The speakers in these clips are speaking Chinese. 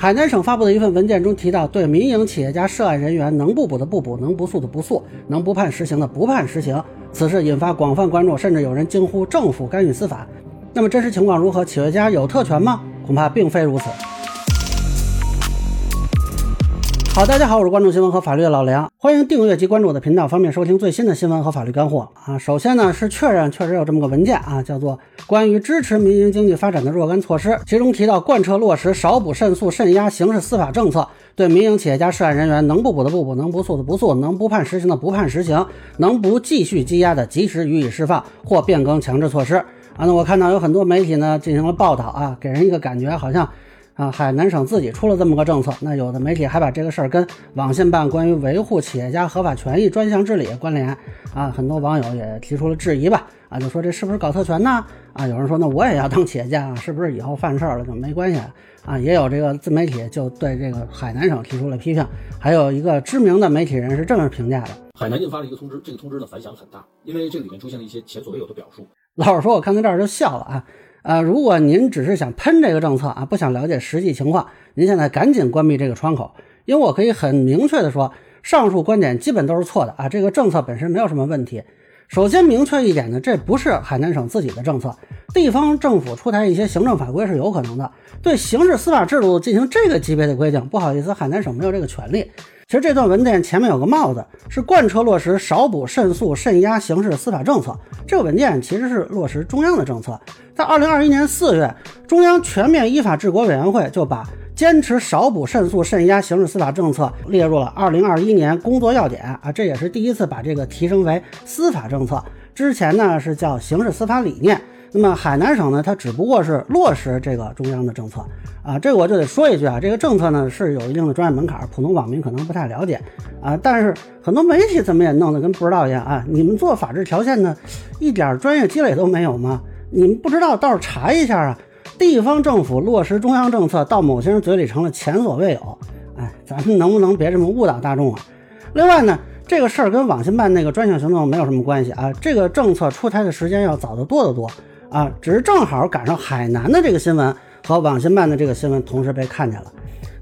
海南省发布的一份文件中提到，对民营企业家涉案人员，能不补的不补，能不诉的不诉，能不判实行的不判实行。此事引发广泛关注，甚至有人惊呼政府干预司法。那么真实情况如何？企业家有特权吗？恐怕并非如此。好，大家好，我是关注新闻和法律的老梁，欢迎订阅及关注我的频道，方便收听最新的新闻和法律干货啊。首先呢是确认，确实有这么个文件啊，叫做《关于支持民营经济发展的若干措施》，其中提到贯彻落实少捕慎诉慎押刑事司法政策，对民营企业家涉案人员，能不捕的不捕，能不诉的不诉，能不判实刑的不判实刑，能不继续羁押的及时予以释放或变更强制措施啊。那我看到有很多媒体呢进行了报道啊，给人一个感觉好像。啊，海南省自己出了这么个政策，那有的媒体还把这个事儿跟网信办关于维护企业家合法权益专项治理关联啊，很多网友也提出了质疑吧，啊，就说这是不是搞特权呢？啊，有人说那我也要当企业家啊，是不是以后犯事儿了就没关系啊？也有这个自媒体就对这个海南省提出了批评，还有一个知名的媒体人是这么评价的：海南印发了一个通知，这个通知呢反响很大，因为这个里面出现了一些前所未有的表述。老实说，我看到这儿就笑了啊。呃，如果您只是想喷这个政策啊，不想了解实际情况，您现在赶紧关闭这个窗口，因为我可以很明确的说，上述观点基本都是错的啊。这个政策本身没有什么问题。首先明确一点呢，这不是海南省自己的政策，地方政府出台一些行政法规是有可能的，对刑事司法制度进行这个级别的规定，不好意思，海南省没有这个权利。其实这段文件前面有个帽子，是贯彻落实少捕慎诉慎押刑事司法政策。这个文件其实是落实中央的政策。在二零二一年四月，中央全面依法治国委员会就把坚持少捕慎诉慎押刑事司法政策列入了二零二一年工作要点啊，这也是第一次把这个提升为司法政策。之前呢是叫刑事司法理念。那么海南省呢，它只不过是落实这个中央的政策啊，这我就得说一句啊，这个政策呢是有一定的专业门槛，普通网民可能不太了解啊。但是很多媒体怎么也弄得跟不知道一样啊？你们做法治条线呢，一点专业积累都没有吗？你们不知道倒是查一下啊。地方政府落实中央政策，到某些人嘴里成了前所未有。哎，咱们能不能别这么误导大众啊？另外呢，这个事儿跟网信办那个专项行动没有什么关系啊，这个政策出台的时间要早得多得多。啊，只是正好赶上海南的这个新闻和网信办的这个新闻同时被看见了。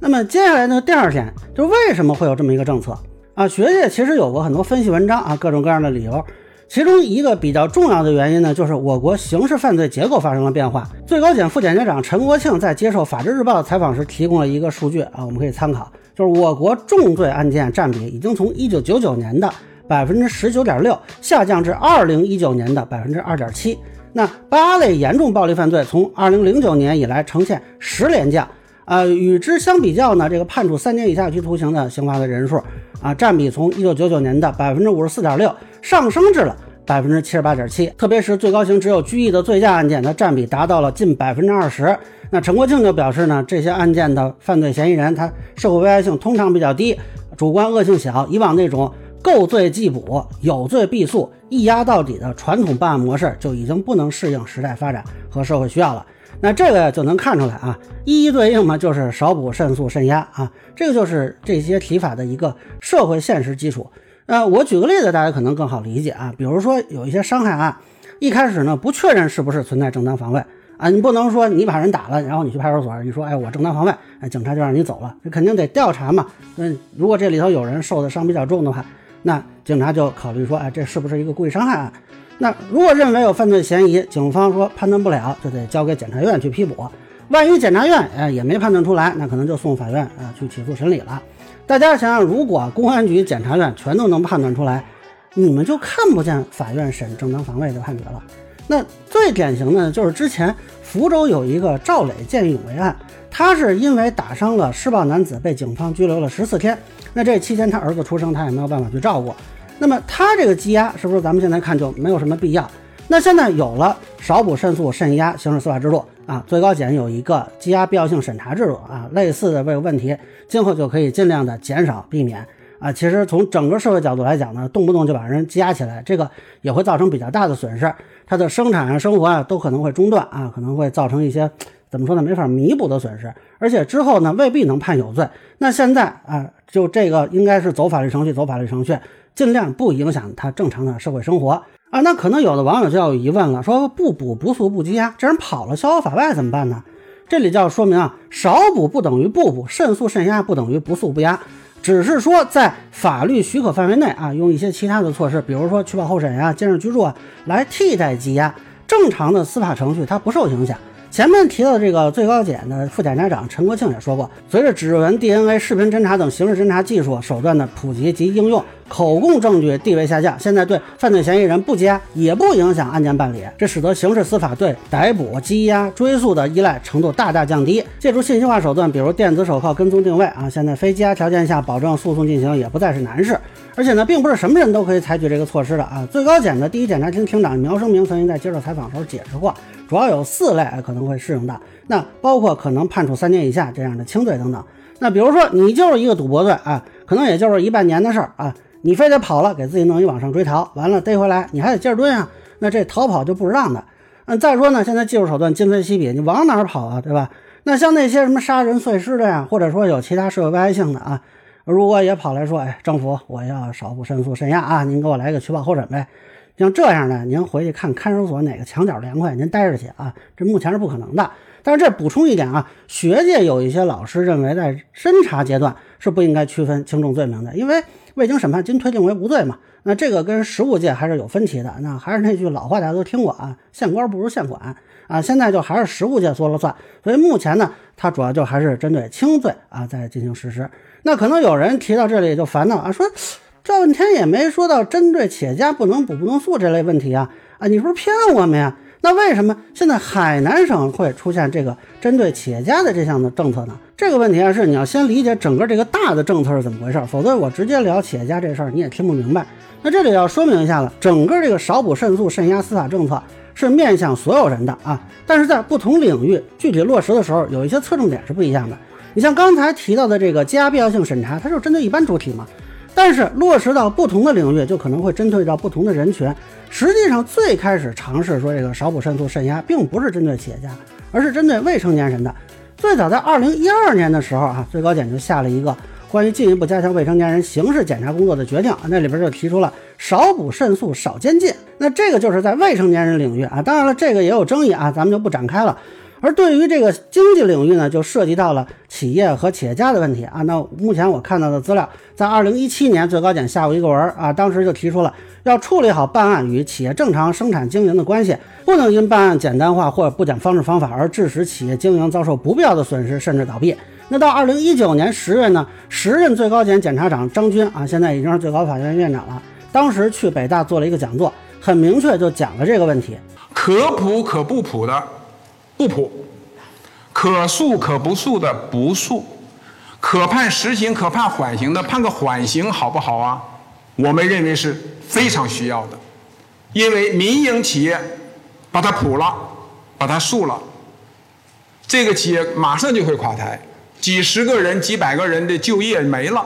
那么接下来呢，第二天就为什么会有这么一个政策啊？学界其实有过很多分析文章啊，各种各样的理由。其中一个比较重要的原因呢，就是我国刑事犯罪结构发生了变化。最高检副检察长陈国庆在接受《法制日报》的采访时提供了一个数据啊，我们可以参考，就是我国重罪案件占比已经从1999年的百分之十九点六下降至2019年的百分之二点七。那八类严重暴力犯罪从二零零九年以来呈现十连降，呃，与之相比较呢，这个判处三年以下有期徒刑的刑罚的人数啊，占比从一九九九年的百分之五十四点六上升至了百分之七十八点七，特别是最高刑只有拘役的醉驾案件，它占比达到了近百分之二十。那陈国庆就表示呢，这些案件的犯罪嫌疑人他社会危害性通常比较低，主观恶性小，以往那种。构罪即捕，有罪必诉，一压到底的传统办案模式就已经不能适应时代发展和社会需要了。那这个就能看出来啊，一一对应嘛，就是少捕慎诉慎押啊，这个就是这些提法的一个社会现实基础。呃，我举个例子，大家可能更好理解啊。比如说有一些伤害案，一开始呢不确认是不是存在正当防卫啊，你不能说你把人打了，然后你去派出所，你说哎我正当防卫，哎警察就让你走了，这肯定得调查嘛。嗯，如果这里头有人受的伤比较重的话。那警察就考虑说，哎，这是不是一个故意伤害案？那如果认为有犯罪嫌疑，警方说判断不了，就得交给检察院去批捕。万一检察院哎也没判断出来，那可能就送法院啊去起诉审理了。大家想想，如果公安局、检察院全都能判断出来，你们就看不见法院审正当防卫的判决了。那最典型的就是之前福州有一个赵磊见义勇为案，他是因为打伤了施暴男子，被警方拘留了十四天。那这期间他儿子出生，他也没有办法去照顾。那么他这个羁押是不是咱们现在看就没有什么必要？那现在有了少捕慎诉慎押刑事司法制度啊，最高检有一个羁押必要性审查制度啊，类似的这个问题，今后就可以尽量的减少避免啊。其实从整个社会角度来讲呢，动不动就把人羁押起来，这个也会造成比较大的损失，他的生产啊、生活啊都可能会中断啊，可能会造成一些。怎么说呢？没法弥补的损失，而且之后呢未必能判有罪。那现在啊，就这个应该是走法律程序，走法律程序，尽量不影响他正常的社会生活啊。那可能有的网友就要有疑问了，说不补不诉不羁押，这人跑了逍遥法外怎么办呢？这里就要说明啊，少补不等于不补，慎诉慎压不等于不诉不压，只是说在法律许可范围内啊，用一些其他的措施，比如说取保候审呀、监视居住啊，来替代羁押，正常的司法程序它不受影响。前面提到这个最高检的副检察长陈国庆也说过，随着指纹、DNA、视频侦查等刑事侦查技术手段的普及及应用，口供证据地位下降，现在对犯罪嫌疑人不羁押也不影响案件办理，这使得刑事司法对逮捕、羁押、追诉的依赖程度大大降低。借助信息化手段，比如电子手铐跟踪定位啊，现在非羁押条件下保证诉讼进行也不再是难事。而且呢，并不是什么人都可以采取这个措施的啊。最高检的第一检察厅厅长苗生明曾经在接受采访的时候解释过。主要有四类可能会适用的，那包括可能判处三年以下这样的轻罪等等。那比如说你就是一个赌博罪啊，可能也就是一半年的事儿啊，你非得跑了，给自己弄一网上追逃，完了逮回来，你还得接着蹲啊，那这逃跑就不值当的。嗯，再说呢，现在技术手段今非昔比，你往哪儿跑啊，对吧？那像那些什么杀人碎尸的呀，或者说有其他社会危害性的啊，如果也跑来说，哎，政府我要少补申诉、审压啊，您给我来个取保候审呗。像这样的，您回去看看守所哪个墙角凉快，您待着去啊！这目前是不可能的。但是这补充一点啊，学界有一些老师认为，在侦查阶段是不应该区分轻重罪名的，因为未经审判均推定为无罪嘛。那这个跟实务界还是有分歧的。那还是那句老话，大家都听过啊，县官不如县管啊。现在就还是实务界说了算。所以目前呢，它主要就还是针对轻罪啊在进行实施。那可能有人提到这里就烦恼啊，说。赵问天也没说到针对企业家不能补不能诉这类问题啊啊！你是不是骗我们呀？那为什么现在海南省会出现这个针对企业家的这项的政策呢？这个问题啊，是你要先理解整个这个大的政策是怎么回事，否则我直接聊企业家这事儿你也听不明白。那这里要说明一下了，整个这个少补慎诉慎压司法政策是面向所有人的啊，但是在不同领域具体落实的时候，有一些侧重点是不一样的。你像刚才提到的这个羁押必要性审查，它就是针对一般主体嘛。但是落实到不同的领域，就可能会针对到不同的人群。实际上，最开始尝试说这个少补慎诉慎压，并不是针对企业家，而是针对未成年人的。最早在二零一二年的时候啊，最高检就下了一个关于进一步加强未成年人刑事检查工作的决定，那里边就提出了少补慎诉少监禁。那这个就是在未成年人领域啊，当然了，这个也有争议啊，咱们就不展开了。而对于这个经济领域呢，就涉及到了企业和企业家的问题啊。那目前我看到的资料，在二零一七年最高检下过一个文啊，当时就提出了要处理好办案与企业正常生产经营的关系，不能因办案简单化或者不讲方式方法而致使企业经营遭受不必要的损失甚至倒闭。那到二零一九年十月呢，时任最高检检察长张军啊，现在已经是最高法院院长了，当时去北大做了一个讲座，很明确就讲了这个问题，可普可不普的。不普，可诉可不诉的不诉，可判实刑可判缓刑的判个缓刑好不好啊？我们认为是非常需要的，因为民营企业把它普了，把它诉了，这个企业马上就会垮台，几十个人、几百个人的就业没了。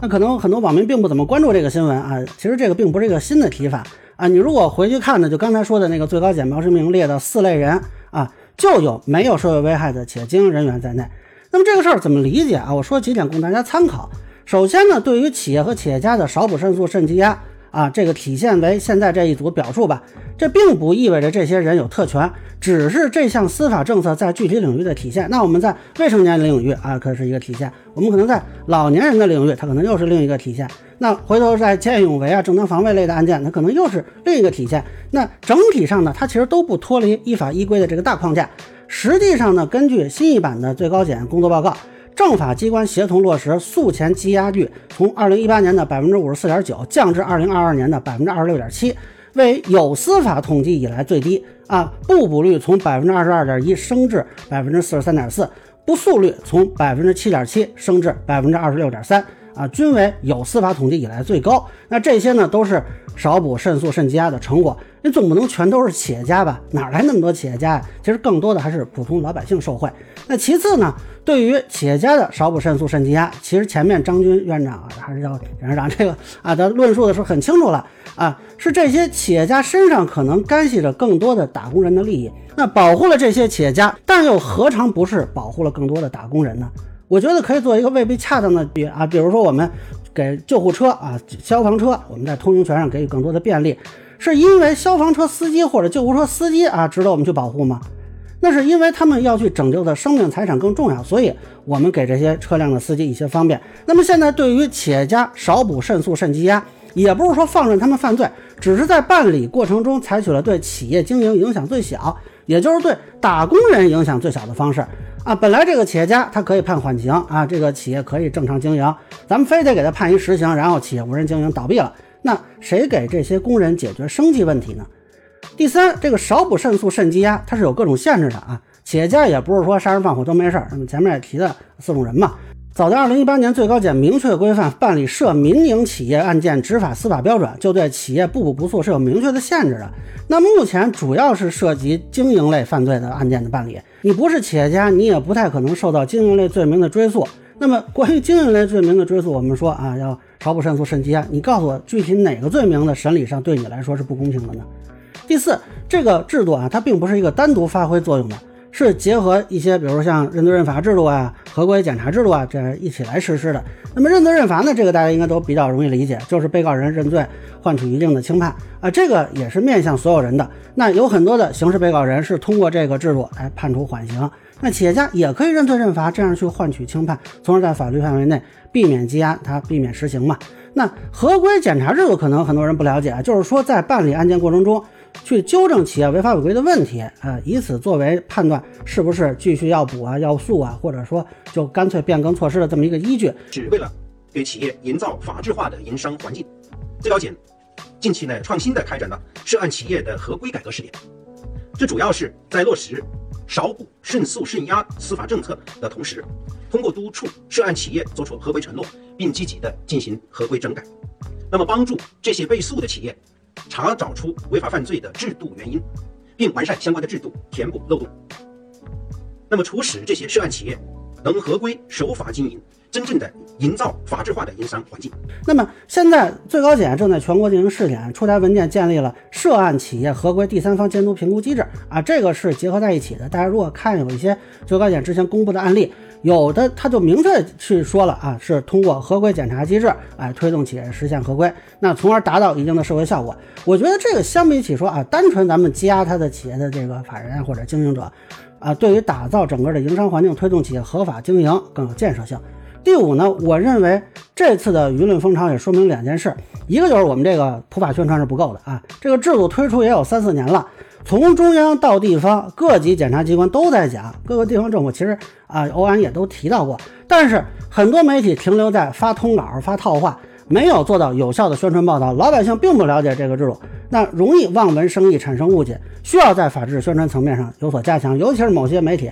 那可能很多网民并不怎么关注这个新闻啊，其实这个并不是一个新的提法啊。你如果回去看呢，就刚才说的那个最高检苗声明列的四类人啊。就有没有社会危害的企业经营人员在内，那么这个事儿怎么理解啊？我说几点供大家参考。首先呢，对于企业和企业家的少补慎诉慎羁押。啊，这个体现为现在这一组表述吧，这并不意味着这些人有特权，只是这项司法政策在具体领域的体现。那我们在未成年人领域啊，可是一个体现；我们可能在老年人的领域，它可能又是另一个体现。那回头在见义勇为啊、正当防卫类的案件，它可能又是另一个体现。那整体上呢，它其实都不脱离依法依规的这个大框架。实际上呢，根据新一版的最高检工作报告。政法机关协同落实诉前羁押率，从二零一八年的百分之五十四点九降至二零二二年的百分之二十六点七，为有司法统计以来最低啊。不补率从百分之二十二点一升至百分之四十三点四，不诉率从百分之七点七升至百分之二十六点三啊，均为有司法统计以来最高。那这些呢，都是少补慎诉慎羁押的成果。你总不能全都是企业家吧？哪来那么多企业家呀？其实更多的还是普通老百姓受贿。那其次呢？对于企业家的少补慎诉慎羁押，其实前面张军院长啊，还是要检察长这个啊，他论述的时候很清楚了啊，是这些企业家身上可能干系着更多的打工人的利益。那保护了这些企业家，但又何尝不是保护了更多的打工人呢？我觉得可以做一个未必恰当的比啊，比如说我们给救护车啊、消防车，我们在通行权上给予更多的便利。是因为消防车司机或者救护车司机啊值得我们去保护吗？那是因为他们要去拯救的生命财产更重要，所以我们给这些车辆的司机一些方便。那么现在对于企业家少补慎诉慎羁押，也不是说放任他们犯罪，只是在办理过程中采取了对企业经营影响最小，也就是对打工人影响最小的方式啊。本来这个企业家他可以判缓刑啊，这个企业可以正常经营，咱们非得给他判一实刑，然后企业无人经营倒闭了，那谁给这些工人解决生计问题呢？第三，这个少补慎诉慎羁押，它是有各种限制的啊。企业家也不是说杀人放火都没事儿。那么前面也提的四种人嘛。早在二零一八年，最高检明确规范办理涉民营企业案件执法司法标准，就对企业不补不诉是有明确的限制的。那目前主要是涉及经营类犯罪的案件的办理，你不是企业家，你也不太可能受到经营类罪名的追诉。那么关于经营类罪名的追诉，我们说啊，要少补慎诉慎羁押。你告诉我，具体哪个罪名的审理上对你来说是不公平的呢？第四，这个制度啊，它并不是一个单独发挥作用的。是结合一些，比如说像认罪认罚制度啊、合规检查制度啊，这样一起来实施的。那么认罪认罚呢，这个大家应该都比较容易理解，就是被告人认罪，换取一定的轻判啊，这个也是面向所有人的。那有很多的刑事被告人是通过这个制度来判处缓刑，那企业家也可以认罪认罚，这样去换取轻判，从而在法律范围内避免羁押，他避免实刑嘛。那合规检查制度可能很多人不了解，就是说在办理案件过程中。去纠正企业违法违规的问题啊，以此作为判断是不是继续要补啊、要诉啊，或者说就干脆变更措施的这么一个依据，是为了给企业营造法治化的营商环境。最高检近期呢，创新的开展了涉案企业的合规改革试点，这主要是在落实少补慎诉慎压司法政策的同时，通过督促涉案企业做出合规承诺，并积极的进行合规整改，那么帮助这些被诉的企业。查找出违法犯罪的制度原因，并完善相关的制度，填补漏洞。那么，促使这些涉案企业能合规守法经营，真正的营造法治化的营商环境。那么，现在最高检正在全国进行试点，出台文件建立了涉案企业合规第三方监督评估机制啊，这个是结合在一起的。大家如果看有一些最高检之前公布的案例。有的他就明确去说了啊，是通过合规检查机制，哎，推动企业实现合规，那从而达到一定的社会效果。我觉得这个相比起说啊，单纯咱们羁押他的企业的这个法人或者经营者，啊，对于打造整个的营商环境，推动企业合法经营更有建设性。第五呢，我认为这次的舆论风潮也说明两件事，一个就是我们这个普法宣传是不够的啊，这个制度推出也有三四年了。从中央到地方，各级检察机关都在讲，各个地方政府其实啊，欧安也都提到过，但是很多媒体停留在发通稿、发套话，没有做到有效的宣传报道，老百姓并不了解这个制度，那容易望文生义，产生误解，需要在法制宣传层面上有所加强，尤其是某些媒体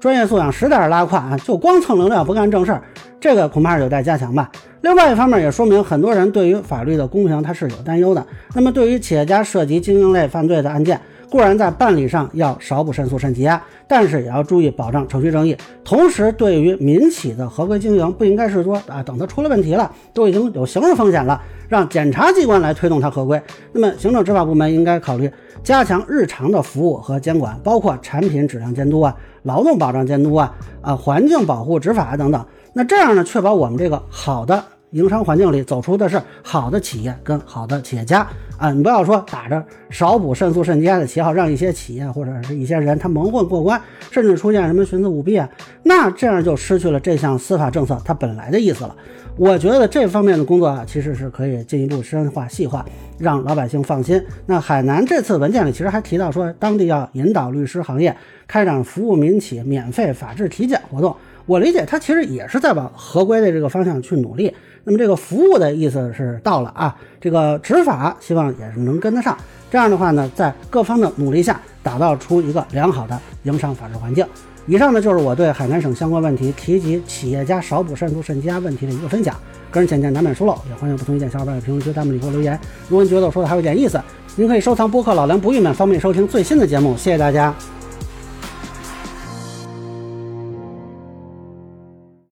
专业素养实在是拉胯啊，就光蹭流量不干正事儿，这个恐怕是有待加强吧。另外一方面也说明很多人对于法律的公平他是有担忧的。那么对于企业家涉及经营类犯罪的案件，固然在办理上要少补慎诉慎羁押，但是也要注意保障程序正义。同时，对于民企的合规经营，不应该是说啊，等它出了问题了，都已经有刑事风险了，让检察机关来推动它合规。那么，行政执法部门应该考虑加强日常的服务和监管，包括产品质量监督啊、劳动保障监督啊、啊环境保护执法等等。那这样呢，确保我们这个好的。营商环境里走出的是好的企业跟好的企业家啊！你不要说打着少补慎诉慎羁押的旗号，让一些企业或者是一些人他蒙混过关，甚至出现什么徇私舞弊啊，那这样就失去了这项司法政策它本来的意思了。我觉得这方面的工作啊，其实是可以进一步深化细化，让老百姓放心。那海南这次文件里其实还提到说，当地要引导律师行业开展服务民企免费法治体检活动。我理解他其实也是在往合规的这个方向去努力。那么这个服务的意思是到了啊，这个执法希望也是能跟得上。这样的话呢，在各方的努力下，打造出一个良好的营商法治环境。以上呢就是我对海南省相关问题提及企业家少补慎诉慎羁押问题的一个分享。个人浅见难免疏漏，也欢迎不同意见小伙伴在评论区弹幕里给我留言。如果您觉得我说的还有点意思，您可以收藏播客老梁不郁闷，方便收听最新的节目。谢谢大家。